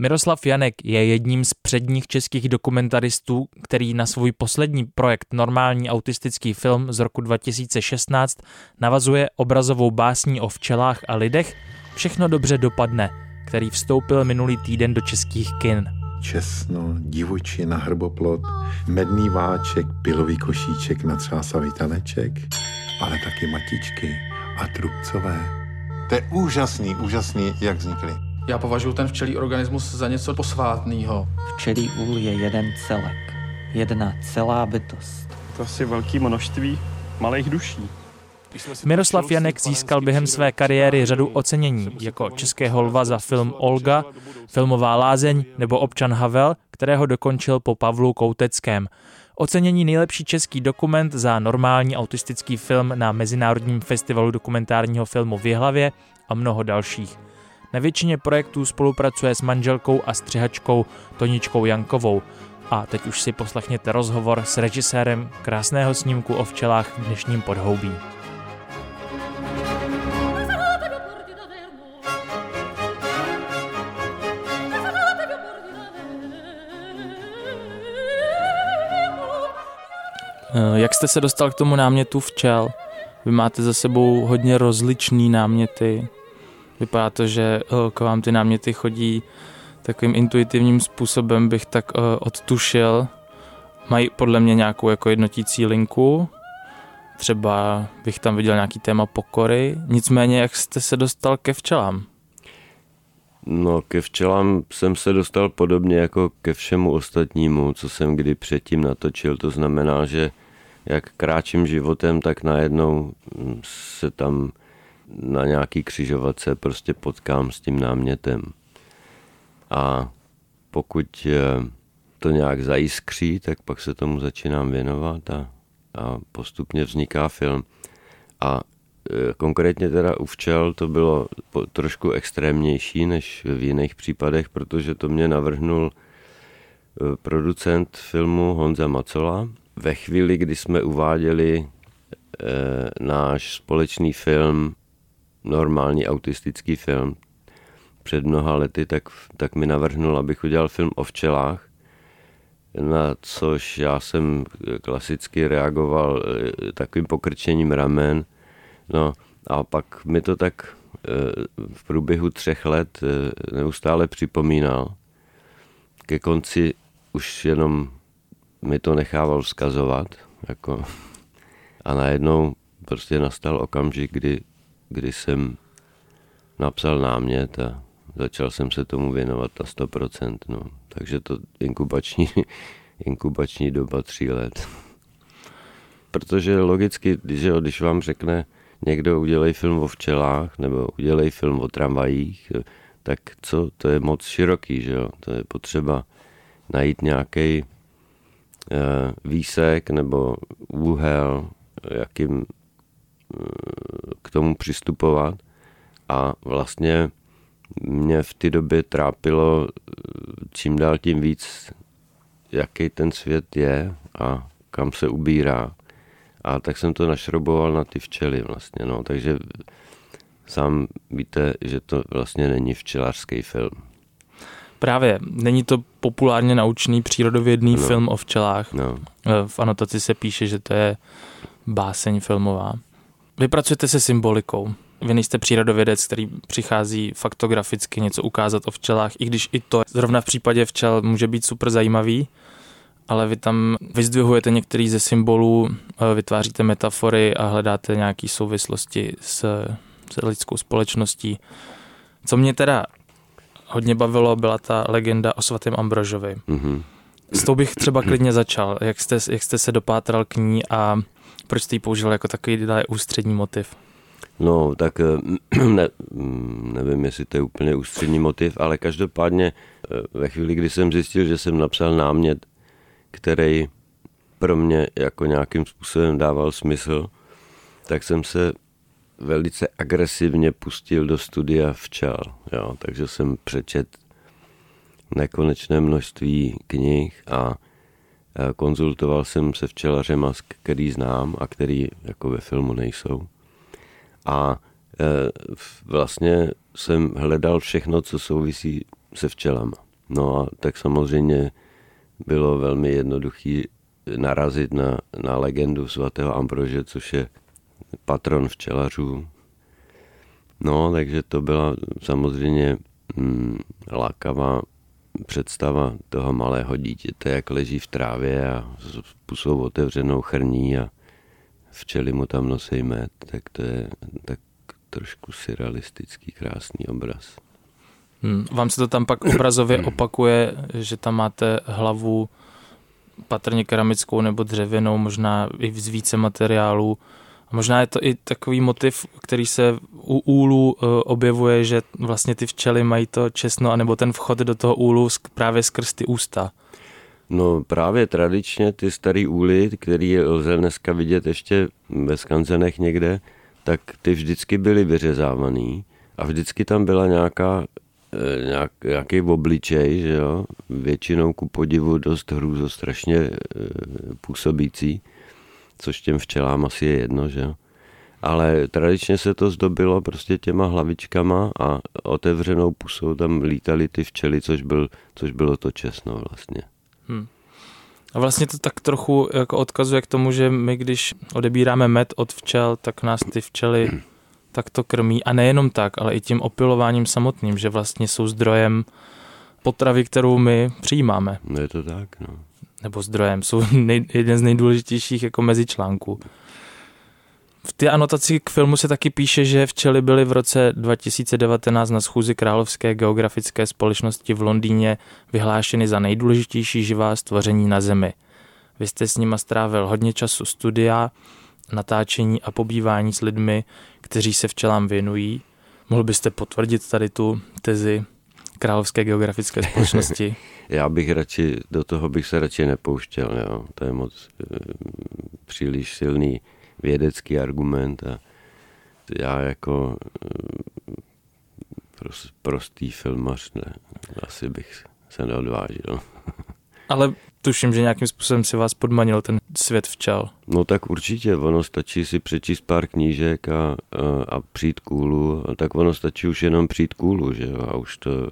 Miroslav Janek je jedním z předních českých dokumentaristů, který na svůj poslední projekt Normální autistický film z roku 2016 navazuje obrazovou básní o včelách a lidech Všechno dobře dopadne, který vstoupil minulý týden do českých kin. Česno, divočina, hrboplot, medný váček, pilový košíček, natřásavý taneček, ale taky matičky a trubcové. To je úžasný, úžasný, jak vznikly. Já považuji ten včelí organismus za něco posvátného. Včelí úl je jeden celek, jedna celá bytost. To asi velké množství malých duší. Miroslav Janek získal během své kariéry řadu ocenění, jako Českého lva za film Olga, filmová lázeň nebo Občan Havel, kterého dokončil po Pavlu Kouteckém. Ocenění nejlepší český dokument za normální autistický film na Mezinárodním festivalu dokumentárního filmu v Jihlavě a mnoho dalších. Na většině projektů spolupracuje s manželkou a střihačkou Toničkou Jankovou. A teď už si poslechněte rozhovor s režisérem krásného snímku o včelách v dnešním podhoubí. Eh, jak jste se dostal k tomu námětu včel? Vy máte za sebou hodně rozličný náměty. Vypadá to, že eh, k vám ty náměty chodí takovým intuitivním způsobem, bych tak uh, odtušil. Mají podle mě nějakou jako jednotící linku, třeba bych tam viděl nějaký téma pokory. Nicméně, jak jste se dostal ke včelám? No, ke včelám jsem se dostal podobně jako ke všemu ostatnímu, co jsem kdy předtím natočil. To znamená, že jak kráčím životem, tak najednou se tam na nějaký křižovatce prostě potkám s tím námětem. A pokud eh, to nějak zajiskří, tak pak se tomu začínám věnovat a, a postupně vzniká film. A eh, konkrétně teda u včel to bylo trošku extrémnější než v jiných případech, protože to mě navrhnul eh, producent filmu Honza Macola. Ve chvíli, kdy jsme uváděli náš společný film normální autistický film před mnoha lety, tak, tak mi navrhnul, abych udělal film o včelách, na což já jsem klasicky reagoval eh, takovým pokrčením ramen. No a pak mi to tak eh, v průběhu třech let eh, neustále připomínal. Ke konci už jenom mi to nechával vzkazovat. Jako, a najednou prostě nastal okamžik, kdy kdy jsem napsal námět a začal jsem se tomu věnovat na 100%. No. Takže to inkubační, inkubační doba tří let. Protože logicky, když, jo, když vám řekne někdo udělej film o včelách nebo udělej film o tramvajích, tak co, to je moc široký, že jo? To je potřeba najít nějaký uh, výsek nebo úhel, jakým k tomu přistupovat a vlastně mě v té době trápilo čím dál tím víc, jaký ten svět je a kam se ubírá. A tak jsem to našroboval na ty včely vlastně, no. Takže sám víte, že to vlastně není včelařský film. Právě, není to populárně naučný přírodovědný no. film o včelách. No. V anotaci se píše, že to je báseň filmová. Vy pracujete se symbolikou. Vy nejste přírodovědec, který přichází faktograficky něco ukázat o včelách, i když i to zrovna v případě včel může být super zajímavý, ale vy tam vyzdvihujete některý ze symbolů, eh, vytváříte metafory a hledáte nějaké souvislosti s, s lidskou společností. Co mě teda hodně bavilo, byla ta legenda o svatém Ambrožovi. Mm-hmm. S tou bych třeba klidně začal. Jak jste, jak jste se dopátral k ní a proč jste ji použil jako takový ústřední motiv? No, tak eh, ne, mm, nevím, jestli to je úplně ústřední motiv, ale každopádně eh, ve chvíli, kdy jsem zjistil, že jsem napsal námět, který pro mě jako nějakým způsobem dával smysl, tak jsem se velice agresivně pustil do studia včel. Jo, takže jsem přečet nekonečné množství knih a konzultoval jsem se včelařem, který znám a který jako ve filmu nejsou. A e, vlastně jsem hledal všechno, co souvisí se včelama. No a tak samozřejmě bylo velmi jednoduché narazit na, na legendu svatého Ambrože, což je patron včelařů. No, takže to byla samozřejmě mm, lákavá představa toho malého dítěte, jak leží v trávě a s pusou otevřenou chrní a včely mu tam nosí med, tak to je tak trošku surrealistický, krásný obraz. Hmm, vám se to tam pak obrazově opakuje, že tam máte hlavu patrně keramickou nebo dřevěnou, možná i z více materiálů. A možná je to i takový motiv, který se u úlu e, objevuje, že vlastně ty včely mají to česno, anebo ten vchod do toho úlu právě skrz ty ústa. No právě tradičně ty starý úly, který lze dneska vidět ještě ve skanzenech někde, tak ty vždycky byly vyřezávaný a vždycky tam byla nějaká Eh, nějak, nějaký obličej, že jo, většinou ku podivu dost hrůzo strašně e, působící, což těm včelám asi je jedno, že jo. Ale tradičně se to zdobilo prostě těma hlavičkama a otevřenou pusou tam lítali ty včely, což, byl, což bylo to česno vlastně. Hmm. A vlastně to tak trochu jako odkazuje k tomu, že my když odebíráme med od včel, tak nás ty včely tak to krmí. A nejenom tak, ale i tím opilováním samotným, že vlastně jsou zdrojem potravy, kterou my přijímáme. No je to tak, no. Nebo zdrojem, jsou nej, jeden z nejdůležitějších jako mezičlánků. V té anotaci k filmu se taky píše, že včely byly v roce 2019 na schůzi Královské geografické společnosti v Londýně vyhlášeny za nejdůležitější živá stvoření na Zemi. Vy jste s nima strávil hodně času studia, natáčení a pobývání s lidmi, kteří se včelám věnují. Mohl byste potvrdit tady tu tezi Královské geografické společnosti? Já bych radši, do toho bych se radši nepouštěl, jo. to je moc e, příliš silný vědecký argument a já jako e, prost, prostý filmař ne, asi bych se neodvážil. Ale tuším, že nějakým způsobem si vás podmanil ten svět včel. No tak určitě, ono stačí si přečíst pár knížek a, a, a přijít kůlu, a tak ono stačí už jenom přijít kůlu, že jo, a už to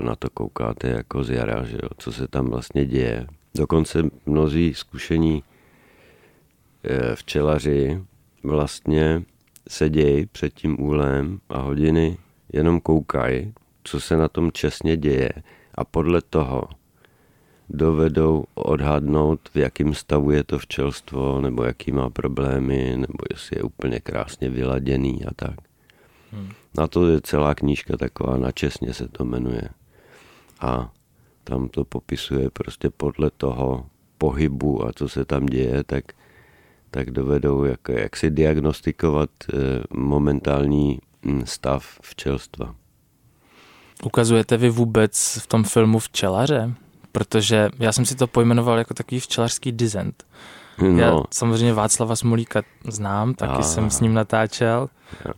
na to koukáte jako z jara, že jo, co se tam vlastně děje. Dokonce mnozí zkušení e, včelaři vlastně sedějí před tím úlem a hodiny jenom koukají, co se na tom česně děje a podle toho dovedou odhadnout, v jakém stavu je to včelstvo, nebo jaký má problémy, nebo jestli je úplně krásně vyladěný a tak. Hmm. Na to je celá knížka taková, načesně se to jmenuje. A tam to popisuje prostě podle toho pohybu a co se tam děje, tak, tak dovedou jak, jak si diagnostikovat eh, momentální hm, stav včelstva. Ukazujete vy vůbec v tom filmu včelaře? protože já jsem si to pojmenoval jako takový včelařský dizent. No. Já samozřejmě Václava Smolíka znám, taky a. jsem s ním natáčel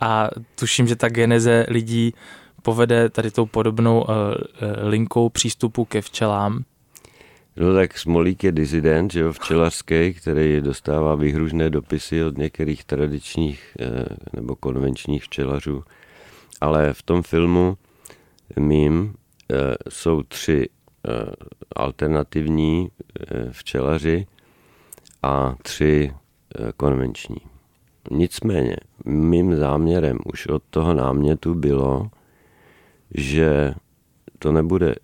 a tuším, že ta geneze lidí povede tady tou podobnou uh, linkou přístupu ke včelám. No tak Smolík je dizident, že jo, včelařský, který dostává výhružné dopisy od některých tradičních uh, nebo konvenčních včelařů. Ale v tom filmu mým jsou tři Eh, alternativní eh, včelaři a tři eh, konvenční. Nicméně, mým záměrem už od toho námětu bylo, že to nebude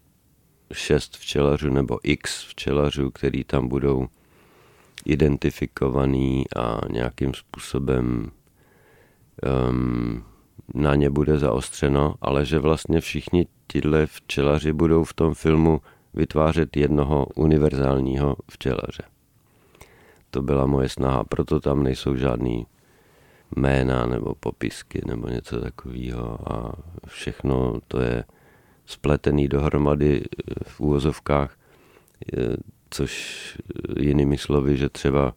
šest včelařů nebo x včelařů, který tam budou identifikovaný a nějakým způsobem um, na ně bude zaostřeno, ale že vlastně všichni tihle včelaři budou v tom filmu vytvářet jednoho univerzálního včelaře. To byla moje snaha, proto tam nejsou žádný jména nebo popisky nebo něco takového a všechno to je spletený dohromady v úvozovkách, což jinými slovy, že třeba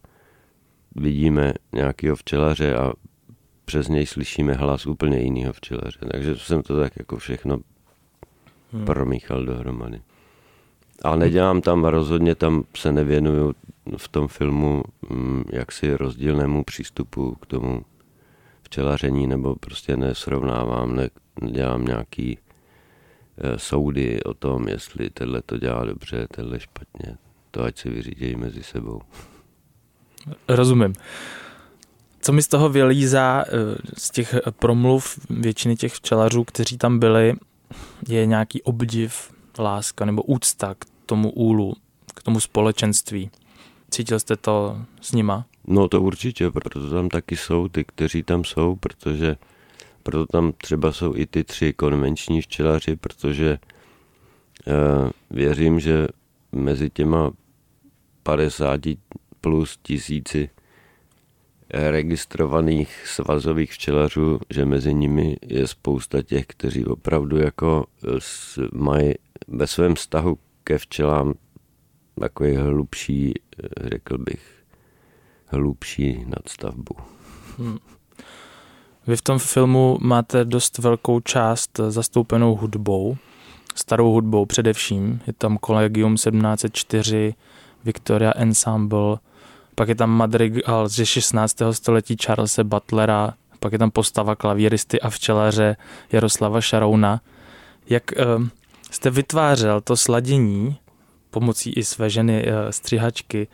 vidíme nějakého včelaře a přes něj slyšíme hlas úplně jiného včelaře. Takže jsem to tak jako všechno hmm. promíchal dohromady. A nedělám tam, rozhodně tam se nevěnuju v tom filmu mm, jaksi rozdílnému přístupu k tomu včelaření, nebo prostě nesrovnávám, ne, nedělám nějaký e, soudy o tom, jestli tenhle to dělá dobře, tenhle špatně. To ať se vyřídějí mezi sebou. Rozumím. Co mi z toho vylízá e, z těch promluv většiny těch včelařů, kteří tam byli, je nějaký obdiv, láska nebo úcta k tomu úlu, k tomu společenství. Cítil jste to s nima? No to určitě, proto tam taky jsou ty, kteří tam jsou, protože proto tam třeba jsou i ty tři konvenční včelaři, protože uh, věřím, že mezi těma 50 plus tisíci registrovaných svazových včelařů, že mezi nimi je spousta těch, kteří opravdu jako mají ve svém vztahu ke včelám takový hlubší, řekl bych, hlubší nadstavbu. Hmm. Vy v tom filmu máte dost velkou část zastoupenou hudbou, starou hudbou především. Je tam Collegium 1704, Victoria Ensemble, pak je tam madrigal ze 16. století Charlesa Butlera, pak je tam postava klavíristy a včelaře Jaroslava Šarouna. Jak uh, jste vytvářel to sladění pomocí i své ženy uh, střihačky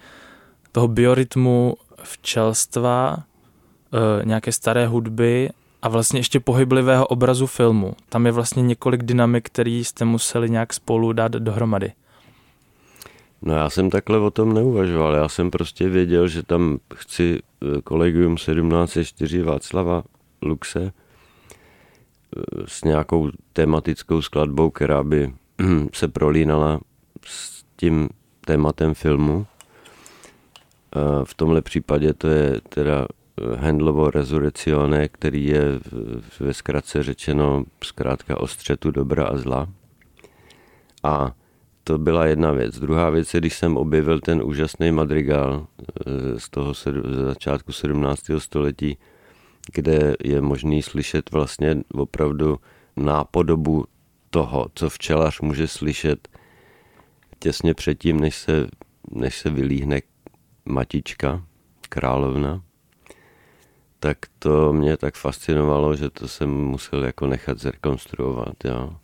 toho biorytmu včelstva, uh, nějaké staré hudby a vlastně ještě pohyblivého obrazu filmu. Tam je vlastně několik dynamik, který jste museli nějak spolu dát dohromady. No já jsem takhle o tom neuvažoval. Já jsem prostě věděl, že tam chci eh, kolegium 1704 Václava Luxe eh, s nějakou tematickou skladbou, která by se prolínala s tím tématem filmu. V tomhle případě to je teda Handlovo Resurrezione, který je ve zkratce řečeno zkrátka o střetu dobra a zla. A to byla jedna věc. Druhá věc je, když jsem objevil ten úžasný madrigal eh, z toho začátku 17. století, kde je možný slyšet vlastně opravdu nápodobu toho, co včelař může slyšet těsně předtím, než se, než se vylíhne matička, královna, tak to mě tak fascinovalo, že to jsem musel jako nechat zrekonstruovat. Jo.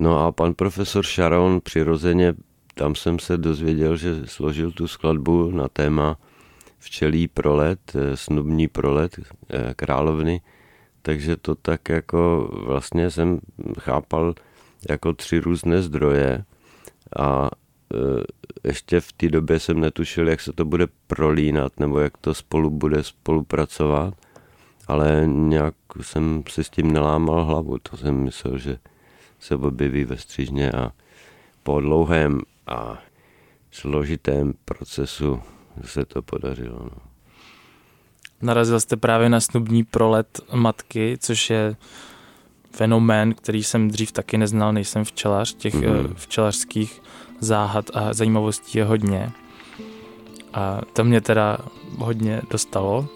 No a pan profesor Sharon přirozeně, tam jsem se dozvěděl, že složil tu skladbu na téma včelí prolet, eh, snubní prolet eh, královny, takže to tak jako vlastně jsem chápal jako tři různé zdroje. A eh, ještě v té době jsem netušil, jak se to bude prolínat nebo jak to spolu bude spolupracovat, ale nějak jsem si s tím nelámal hlavu, to jsem myslel, že se objeví ve střížně a po dlouhém a složitém procesu se to podařilo. No. Narazil jste právě na snubní prolet matky, což je fenomén, který jsem dřív taky neznal, nejsem včelař, těch mm-hmm. včelařských záhad a zajímavostí je hodně. A to mě teda hodně dostalo.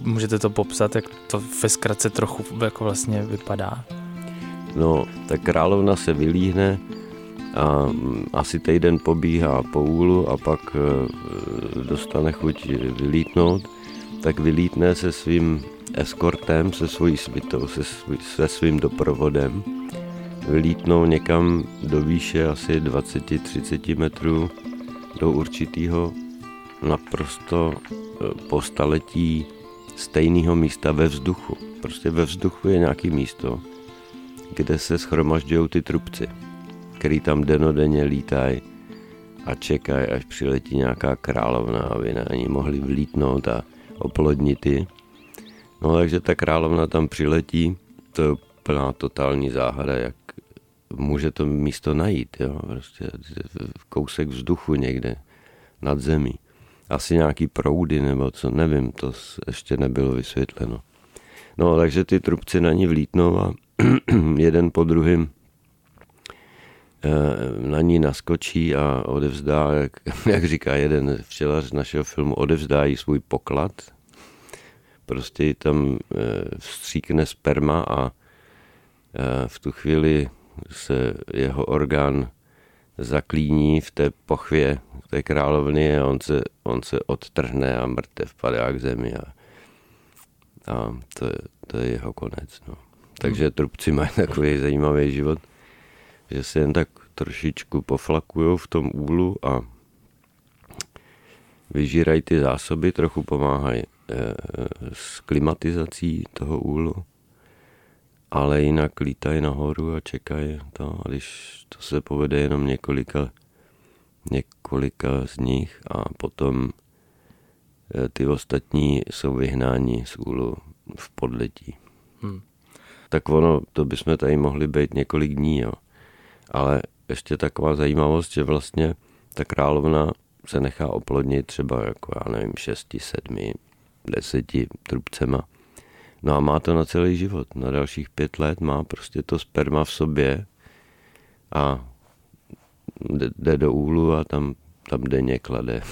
Můžete to popsat, jak to ve zkratce trochu jako vlastně vypadá? No, ta královna se vylíhne a mm, asi týden pobíhá po úlu a pak e, dostane chuť vylítnout, tak vylítne se svým eskortem, se svojí svitou, se, se svým doprovodem. Vylítnou někam do výše asi 20-30 metrů do určitého naprosto e, po staletí stejného místa ve vzduchu. Prostě ve vzduchu je nějaký místo, kde se schromažďují ty trubci, který tam denodenně lítají a čekají, až přiletí nějaká královna, aby na ní mohli vlítnout a oplodnit ji. No takže ta královna tam přiletí, to je plná totální záhada, jak může to místo najít, jo? prostě kousek vzduchu někde nad zemí. Asi nějaký proudy nebo co, nevím, to ještě nebylo vysvětleno. No takže ty trubci na ní vlítnou a jeden po druhém eh, na ní naskočí a odevzdá, jak, jak říká jeden včelař našeho filmu, odevzdá jí svůj poklad, prostě tam vstříkne sperma a v tu chvíli se jeho orgán zaklíní v té pochvě té královny a on se, on se odtrhne a mrtev padá k zemi a, a to, je, to je jeho konec. No. Takže trubci mají takový zajímavý život, že se jen tak trošičku poflakují v tom úlu a vyžírají ty zásoby, trochu pomáhají e, s klimatizací toho úlu ale jinak lítají nahoru a čekají to. A když to se povede jenom několika, několika z nich a potom eh, ty ostatní jsou vyhnáni z úlu v podletí. Hmm. Tak ono, to bychom tady mohli být několik dní, jo. Ale ještě taková zajímavost, že vlastně ta královna se nechá oplodnit třeba jako, já nevím, šesti, sedmi, deseti trubcema No a má to na celý život. Na dalších pět let má prostě to sperma v sobě a jde do úlu a tam, tam denně klade.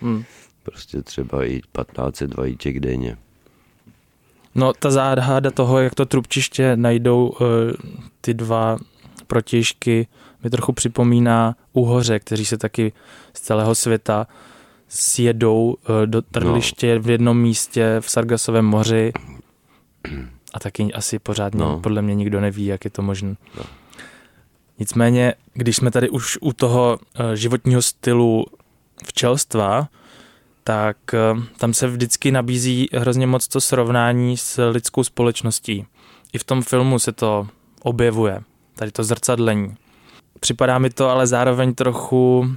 Hmm. prostě třeba i 15 vajíček denně. No ta záhada toho, jak to trubčiště najdou uh, ty dva protěžky, mi trochu připomíná úhoře, kteří se taky z celého světa sjedou uh, do trliště no. v jednom místě v Sargasovém moři a taky asi pořádně no. podle mě nikdo neví, jak je to možné. No. Nicméně, když jsme tady už u toho eh, životního stylu včelstva, tak eh, tam se vždycky nabízí hrozně moc to srovnání s lidskou společností. I v tom filmu se to objevuje, tady to zrcadlení. Připadá mi to ale zároveň trochu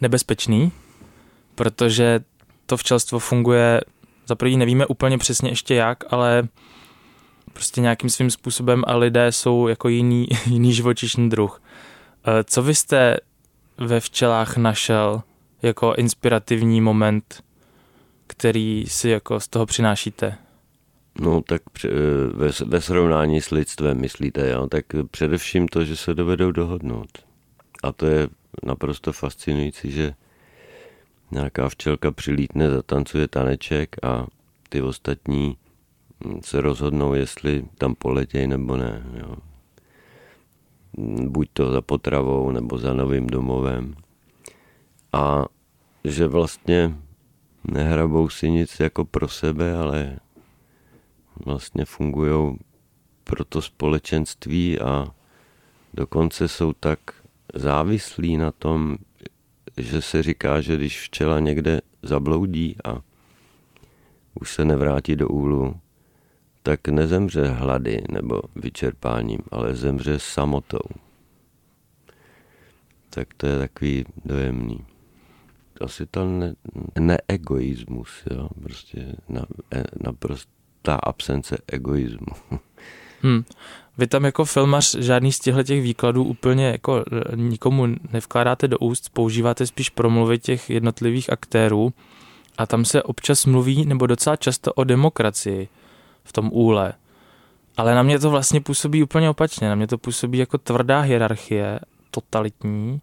nebezpečný, protože to včelstvo funguje za prvý nevíme úplně přesně ještě jak, ale prostě nějakým svým způsobem a lidé jsou jako jiný, jiný živočišný druh. Eh, co vy jste ve včelách našel jako inspirativní moment, který si jako z toho přinášíte? No tak ve, ve srovnání s lidstvem myslíte, jo? tak především to, že se dovedou dohodnout. A to je naprosto fascinující, že nějaká včelka přilítne, zatancuje taneček a ty ostatní se rozhodnou, jestli tam poletějí nebo ne. Jo. Buď to za potravou nebo za novým domovem. A že vlastně nehrabou si nic jako pro sebe, ale vlastně fungují pro to společenství a dokonce jsou tak závislí na tom, že se říká, že když včela někde zabloudí a už se nevrátí do úlu, tak nezemře hlady nebo vyčerpáním, ale zemře samotou. Tak to je takový dojemný. Asi to ne, neegoismus, jo? prostě na, e, naprostá absence egoismu. Hmm. Vy tam jako filmař žádný z těchto těch výkladů úplně jako e, nikomu nevkládáte do úst, používáte spíš promluvy těch jednotlivých aktérů a tam se občas mluví, nebo docela často o demokracii v tom úle. Ale na mě to vlastně působí úplně opačně. Na mě to působí jako tvrdá hierarchie, totalitní,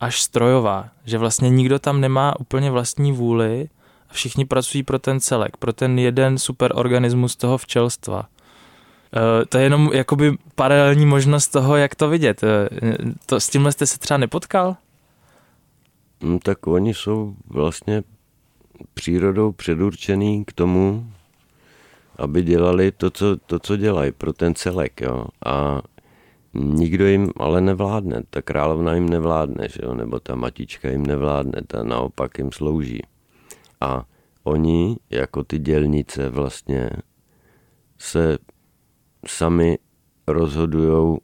až strojová. Že vlastně nikdo tam nemá úplně vlastní vůli a všichni pracují pro ten celek, pro ten jeden superorganismus toho včelstva. Eh, to je jenom jakoby paralelní možnost toho, jak to vidět. Eh, to, s tímhle jste se třeba nepotkal? No, tak oni jsou vlastně přírodou předurčený k tomu, aby dělali to, co, to, co dělají pro ten celek, jo. A nikdo jim ale nevládne, ta královna jim nevládne, že jo? nebo ta matička jim nevládne, ta naopak jim slouží. A oni, jako ty dělnice vlastně, se sami rozhodují,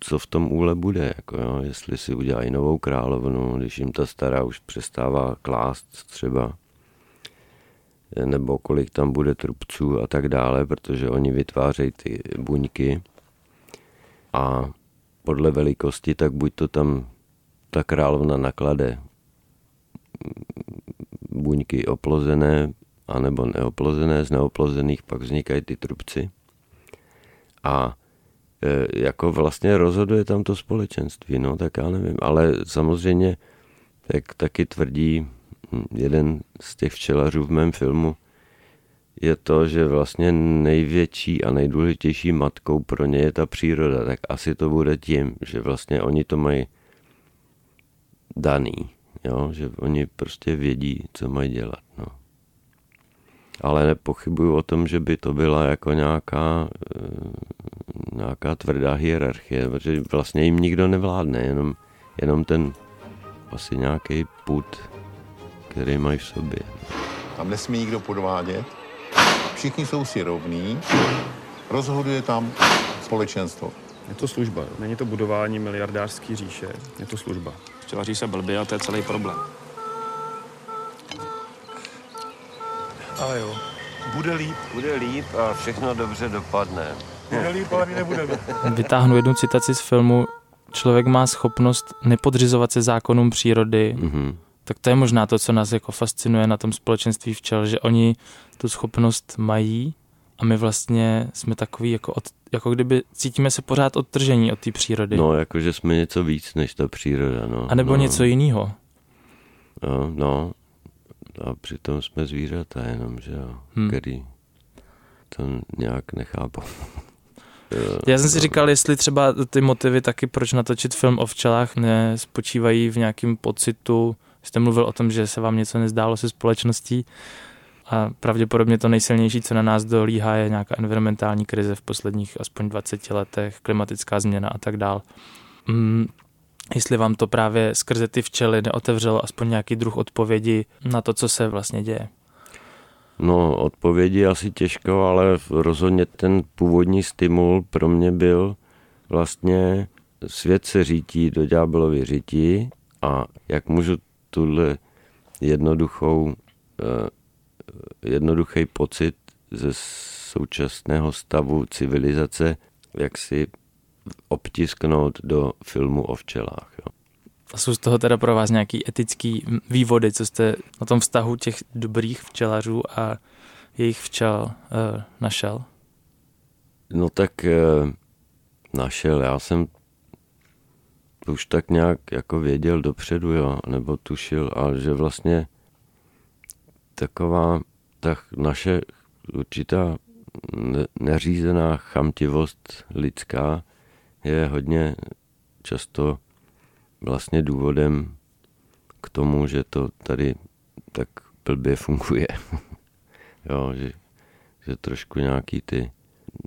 co v tom úle bude, jako jo, jestli si udělají novou královnu, když jim ta stará už přestává klást třeba, nebo kolik tam bude trubců a tak dále, protože oni vytvářejí ty buňky a podle velikosti, tak buď to tam ta královna naklade buňky oplozené, anebo neoplozené, z neoplozených pak vznikají ty trubci. A e, jako vlastně rozhoduje tam to společenství, no tak já nevím, ale samozřejmě jak taky tvrdí jeden z těch včelařů v mém filmu, je to, že vlastně největší a nejdůležitější matkou pro ně je ta příroda, tak asi to bude tím, že vlastně oni to mají daný, jo? že oni prostě vědí, co mají dělat. No. Ale nepochybuju o tom, že by to byla jako nějaká, eh, nějaká tvrdá hierarchie, protože vlastně jim nikdo nevládne, jenom, jenom ten asi nějaký put, který mají v sobě. Tam nesmí nikdo podvádět, všichni jsou si rovní, rozhoduje tam společenstvo. Je to služba. Není to budování miliardářský říše, je to služba. Včelaří se blbě a to je celý problém. Ale jo, bude líp. Bude líp a všechno dobře dopadne. Bude líp, ale my nebudeme. Vytáhnu jednu citaci z filmu. Člověk má schopnost nepodřizovat se zákonům přírody, Mm-hmm. Tak to je možná to, co nás jako fascinuje na tom společenství včel, že oni tu schopnost mají a my vlastně jsme takový, jako, od, jako kdyby cítíme se pořád odtržení od té přírody. No, jakože jsme něco víc než ta příroda. No. a nebo no, něco jiného. No, no, a přitom jsme zvířata jenom, že jo, Hmm. který to nějak nechápou. Jo, Já jsem si říkal, jestli třeba ty motivy taky, proč natočit film o včelách, nespočívají v nějakém pocitu, jste mluvil o tom, že se vám něco nezdálo se společností a pravděpodobně to nejsilnější, co na nás dolíhá, je nějaká environmentální krize v posledních aspoň 20 letech, klimatická změna a tak dál. Mm, jestli vám to právě skrze ty včely neotevřelo aspoň nějaký druh odpovědi na to, co se vlastně děje. No, odpovědi asi těžko, ale rozhodně ten původní stimul pro mě byl vlastně svět se řítí do ďábelovy řítí a jak můžu tuhle jednoduchou, eh, jednoduchý pocit ze současného stavu civilizace, jak si obtisknout do filmu o včelách. Jo. A jsou z toho teda pro vás nějaký etický vývody, co jste na tom vztahu těch dobrých včelařů a jejich včel uh, našel? No tak eh, našel, já jsem už tak nějak jako věděl dopředu, jo, nebo tušil, ale že vlastně taková ta naše určitá ne- neřízená chamtivost lidská je hodně často vlastně důvodem k tomu, že to tady tak blbě funguje. jo, že, že trošku nějaký ty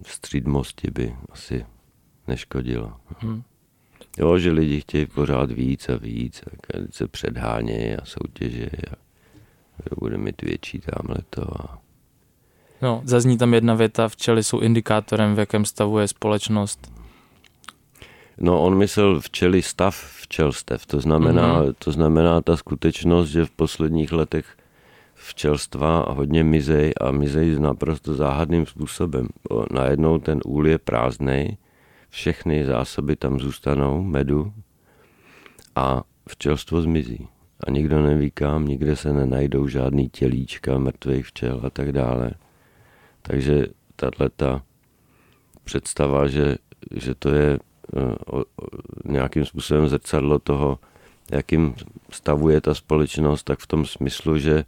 střídmosti by asi neškodilo. Hmm. Jo, že lidi chtějí pořád víc a víc, a se předhánějí a soutěže a kdo bude mít větší tamhle to. A... No, zazní tam jedna věta, včely jsou indikátorem, v jakém stavu je společnost. No, on myslel včely stav včelstev, to znamená, Mhm. to znamená ta skutečnost, že v posledních letech včelstva hodně mizej a mizej naprosto záhadným způsobem. Najednou ten úl je prázdnej, všechny zásoby tam zůstanou, medu, a včelstvo zmizí. A nikdo neví kam, nikde se nenajdou žádný tělíčka mrtvých včel a tak dále. Takže tato představa, že, že to je eh, o- o- nějakým způsobem zrcadlo toho, jakým stavu je ta společnost, tak v tom smyslu, že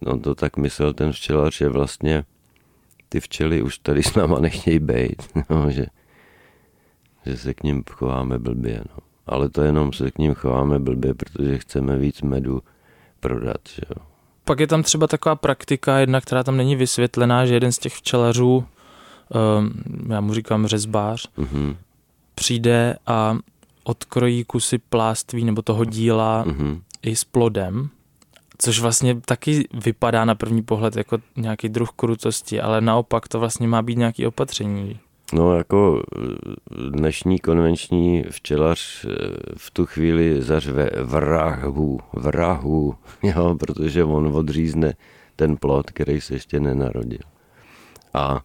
no to tak myslel ten včelař, že vlastně ty včely už tady s náma nechtějí být, no, že, že se k ním chováme blbě. No. Ale to jenom se k ním chováme blbě, protože chceme víc medu prodat. Že jo. Pak je tam třeba taková praktika, jedna, která tam není vysvětlená, že jeden z těch včelařů, um, já mu říkám řezbář, Mhm, přijde a odkrojí kusy pláství nebo toho díla mhm. i s plodem, což vlastně taky vypadá na první pohled jako nějaký druh krutosti, ale naopak to vlastně má být nějaký opatření. No jako eh, dnešní konvenční včelař eh, v tu chvíli zařve vrahu, vrahu, jo, protože on odřízne ten plod, který se ještě nenarodil. A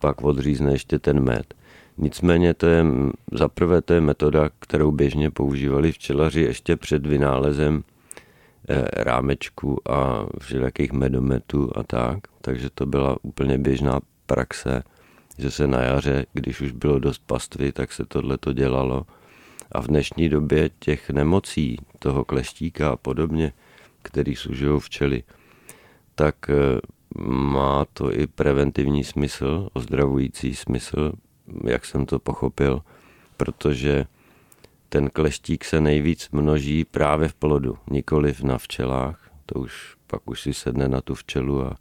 pak odřízne ještě ten med. Nicméně to je, za prvé to je metoda, kterou běžně používali včelaři ještě před vynálezem eh, rámečku a všelijakých medometů a tak. Takže to byla úplně běžná praxe, že se na jaře, když už bylo dost pastvy, tak se tohle to dělalo. A v dnešní době těch nemocí, toho kleštíka a podobně, který sužují včely, tak eh, má to i preventivní smysl, ozdravující smysl, jak jsem to pochopil, protože ten kleštík se nejvíc množí právě v plodu, nikoliv na včelách. To už pak už si sedne na tu včelu a,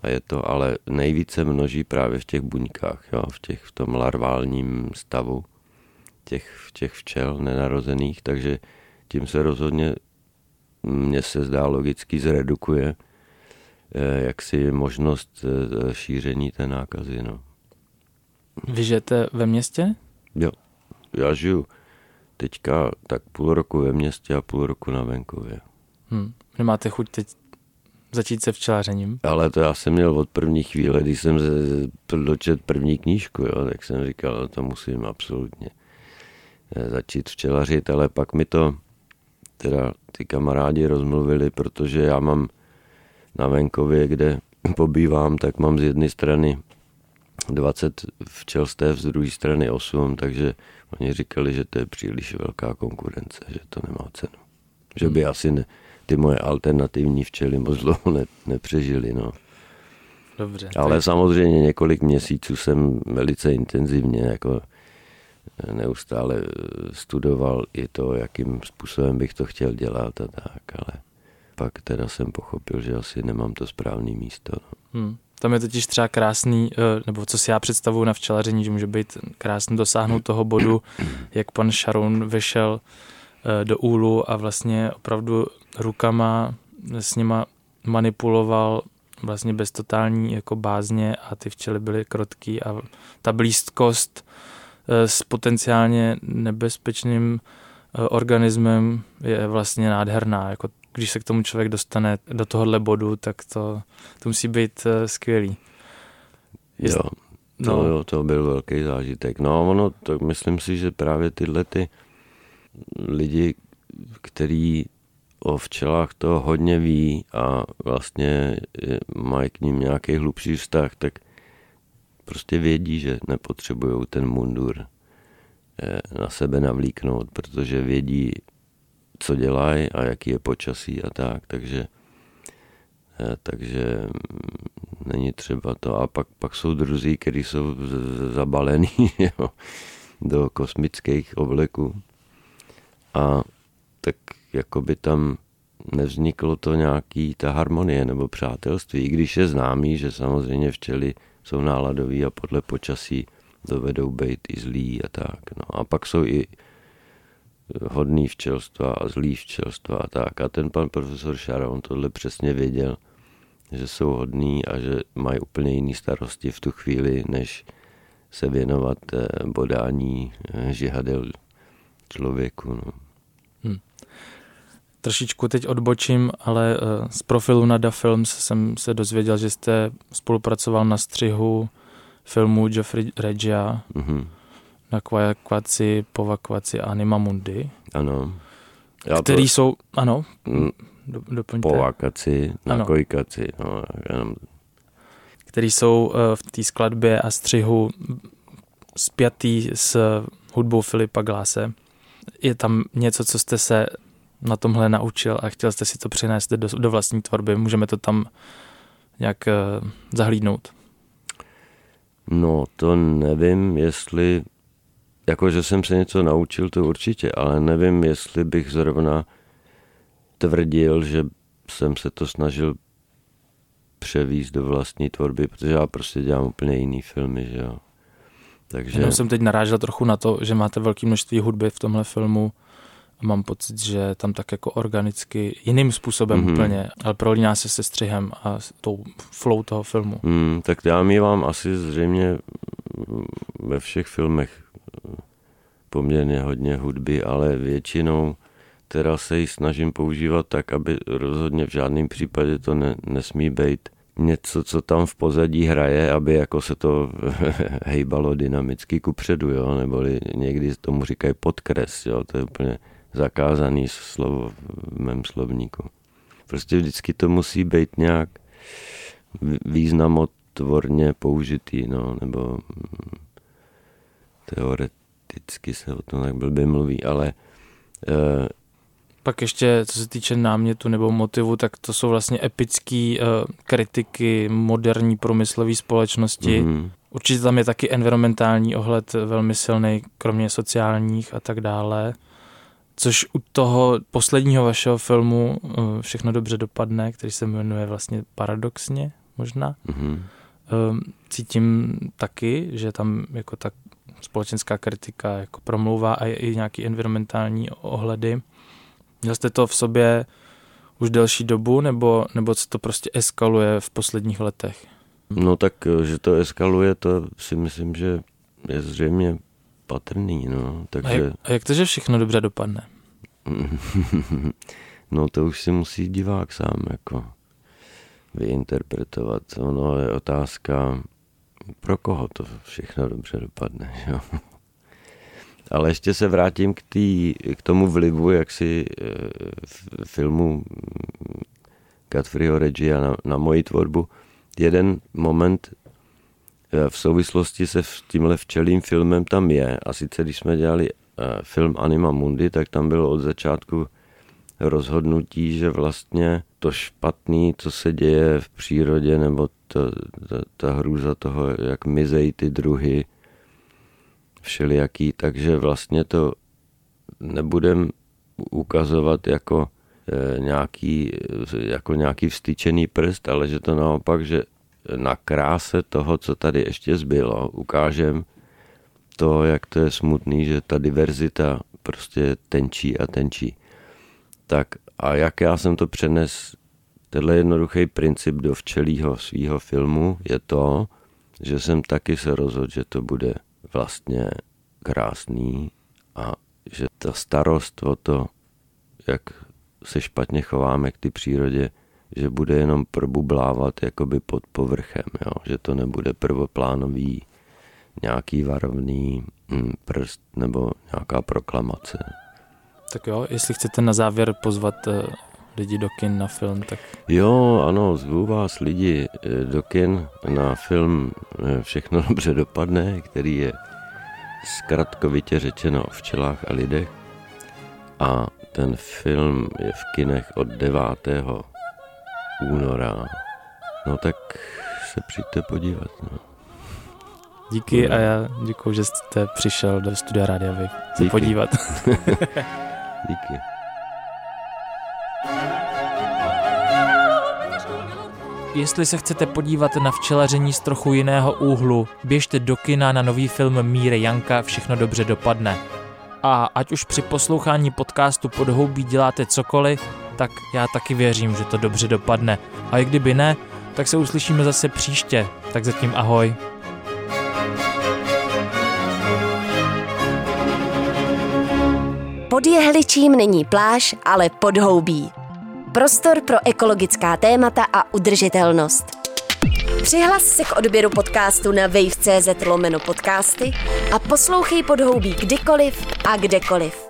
a je to, ale nejvíce množí právě v těch buňkách, jo, v, těch, v tom larválním stavu těch, těch včel nenarozených, takže tím se rozhodně mně se zdá logicky zredukuje eh, jaksi možnost eh, šíření té nákazy. No. Vy žijete ve městě? Jo, já žiju teďka tak půl roku ve městě a půl roku na venkově. Hmm. Nemáte chuť teď začít se včelařením? Ale to já jsem měl od první chvíle, když jsem dočet první knížku, jo, tak jsem říkal, no to musím absolutně eh, začít včelařit, ale pak mi to teda ty kamarádi rozmluvili, protože já mám na venkově, kde pobývám, tak mám z jedné strany 20 včelstev, z druhé strany 8, takže oni říkali, že to je příliš velká konkurence, že to nemá cenu. Že by hmm. asi ne, ty moje alternativní včely moc dlouho ne, nepřežily. No. Dobře. Ale tak... samozřejmě několik měsíců jsem velice intenzivně jako neustále studoval i to, jakým způsobem bych to chtěl dělat a tak, ale pak teda jsem pochopil, že asi nemám to správné místo. No. Hmm. Tam je totiž třeba krásný, eh, nebo co si já představuju na včelaření, že může být krásný dosáhnout toho bodu, jak pan Sharon vyšel eh, do úlu a vlastně opravdu rukama s nima manipuloval vlastně bez totální jako bázně a ty včely byly krotký a ta blízkost eh, s potenciálně nebezpečným organismem je vlastně nádherná. Jako když se k tomu člověk dostane do tohohle bodu, tak to, to musí být skvělý. Jo, to, no. jo, to byl velký zážitek. No ono, to myslím si, že právě tyhle ty lidi, který o včelách to hodně ví a vlastně mají k ním nějaký hlubší vztah, tak prostě vědí, že nepotřebují ten mundur eh, na sebe navlíknout, protože vědí, co dělají a jaký je počasí a tak, takže eh, takže není třeba to. A pak, pak jsou druzí, kteří jsou zabalení jo, do kosmických obleků. A tak jako by tam nevzniklo to nějaký ta harmonie nebo přátelství, i když je známý, že samozřejmě včely jsou náladový a podle počasí dovedou být i zlí a tak. No. A pak jsou i hodný včelstva a zlý včelstva a tak. A ten pan profesor Sharon tohle přesně věděl, že jsou hodný a že mají úplně jiný starosti v tu chvíli, než se věnovat eh, bodání eh, žihadel člověku. No. Trošičku teď odbočím, ale eh, z profilu Nada Films jsem se dozvěděl, že jste spolupracoval na střihu filmu Geoffrey Regia. Mm-hmm na kvaci, povakvaci Anima Mundi. Ano. Já který to... jsou, ano, mm, do, doplňte. Povakaci, na kojkaci. No, jenom... Který jsou eh, v té skladbě a střihu spjatý s hudbou Filipa Glase. Je tam něco, co jste se na tomhle naučil a chtěl jste si to přinést do, do vlastní tvorby. Můžeme to tam nějak uh, zahlídnout? No, to nevím, jestli jako, že jsem se něco naučil, to určitě, ale nevím, jestli bych zrovna tvrdil, že jsem se to snažil převíst do vlastní tvorby, protože já prostě dělám úplně jiný filmy, že jo. Takže... Jenom jsem teď narážel trochu na to, že máte velké množství hudby v tomhle filmu mám pocit, že tam tak jako organicky, jiným způsobem mm-hmm. úplně, ale prolíná se se střihem a s tou flow toho filmu. Mm, tak já mývám asi zřejmě ve všech filmech poměrně hodně hudby, ale většinou teda se ji snažím používat tak, aby rozhodně v žádném případě to ne, nesmí být něco, co tam v pozadí hraje, aby jako se to hejbalo dynamicky kupředu, jo, neboli někdy tomu říkají podkres, jo, to je úplně zakázaný slovo v mém slovníku. Prostě vždycky to musí být nějak významotvorně použitý, no, nebo mm, teoret, vždycky se o tom tak blbě mluví, ale e, Pak ještě, co se týče námětu nebo motivu, tak to jsou vlastně epické uh, kritiky moderní průmyslové společnosti. Mm. Určitě tam je taky environmentální ohled velmi silný, kromě sociálních a tak dále. Což u toho posledního vašeho filmu uh, všechno dobře dopadne, který se jmenuje vlastně paradoxně možná. Mm. Uh, cítím taky, že tam jako tak společenská kritika jako promlouvá a i nějaký environmentální ohledy. Měl jste to v sobě už delší dobu, nebo, nebo se to prostě eskaluje v posledních letech? No tak, že to eskaluje, to si myslím, že je zřejmě patrný, no. Takže... A, jak, a jak to, že všechno dobře dopadne? no to už si musí divák sám jako vyinterpretovat. Ono je otázka, pro koho to všechno dobře dopadne. Jo? Ale ještě se vrátím k, tý, k tomu vlivu, jak si eh, v filmu Godfreyho Regia na, na moji tvorbu. Jeden moment eh, v souvislosti se tímhle včelým filmem tam je. A sice když jsme dělali eh, film Anima Mundi, tak tam bylo od začátku rozhodnutí, že vlastně to špatný, co se děje v přírodě, nebo ta, ta, ta hrůza toho, jak mizejí ty druhy, všelijaký, takže vlastně to nebudem ukazovat jako e, nějaký, jako nějaký vstyčený prst, ale že to naopak, že na kráse toho, co tady ještě zbylo, ukážem to, jak to je smutný, že ta diverzita prostě tenčí a tenčí. Tak a jak já jsem to přenes, tenhle jednoduchý princip do včelího svého filmu je to, že jsem taky se rozhodl, že to bude vlastně krásný a že ta starost o to, jak se špatně chováme k té přírodě, že bude jenom probublávat jakoby pod povrchem, jo? že to nebude prvoplánový nějaký varovný hm, prst nebo nějaká proklamace. Tak jo, jestli chcete na závěr pozvat eh, lidi do kin na film, tak... Jo, ano, zvu vás lidi eh, do kin na film eh, Všechno dobře dopadne, který je zkratkovitě řečeno o včelách a lidech. A ten film je v kinech od 9. února. No tak se přijďte podívat. No. Díky a já děkuji, že jste přišel do studia Rádia Vy se Díky. podívat. Díky. Jestli se chcete podívat na včelaření z trochu jiného úhlu, běžte do kina na nový film Míry Janka Všechno dobře dopadne. A ať už při poslouchání podcastu Podhoubí děláte cokoliv, tak já taky věřím, že to dobře dopadne. A i kdyby ne, tak se uslyšíme zase příště. Tak zatím ahoj. Pod jehličím není pláž, ale podhoubí. Prostor pro ekologická témata a udržitelnost. Přihlas se k odběru podcastu na wave.cz lomeno podcasty a poslouchej podhoubí kdykoliv a kdekoliv.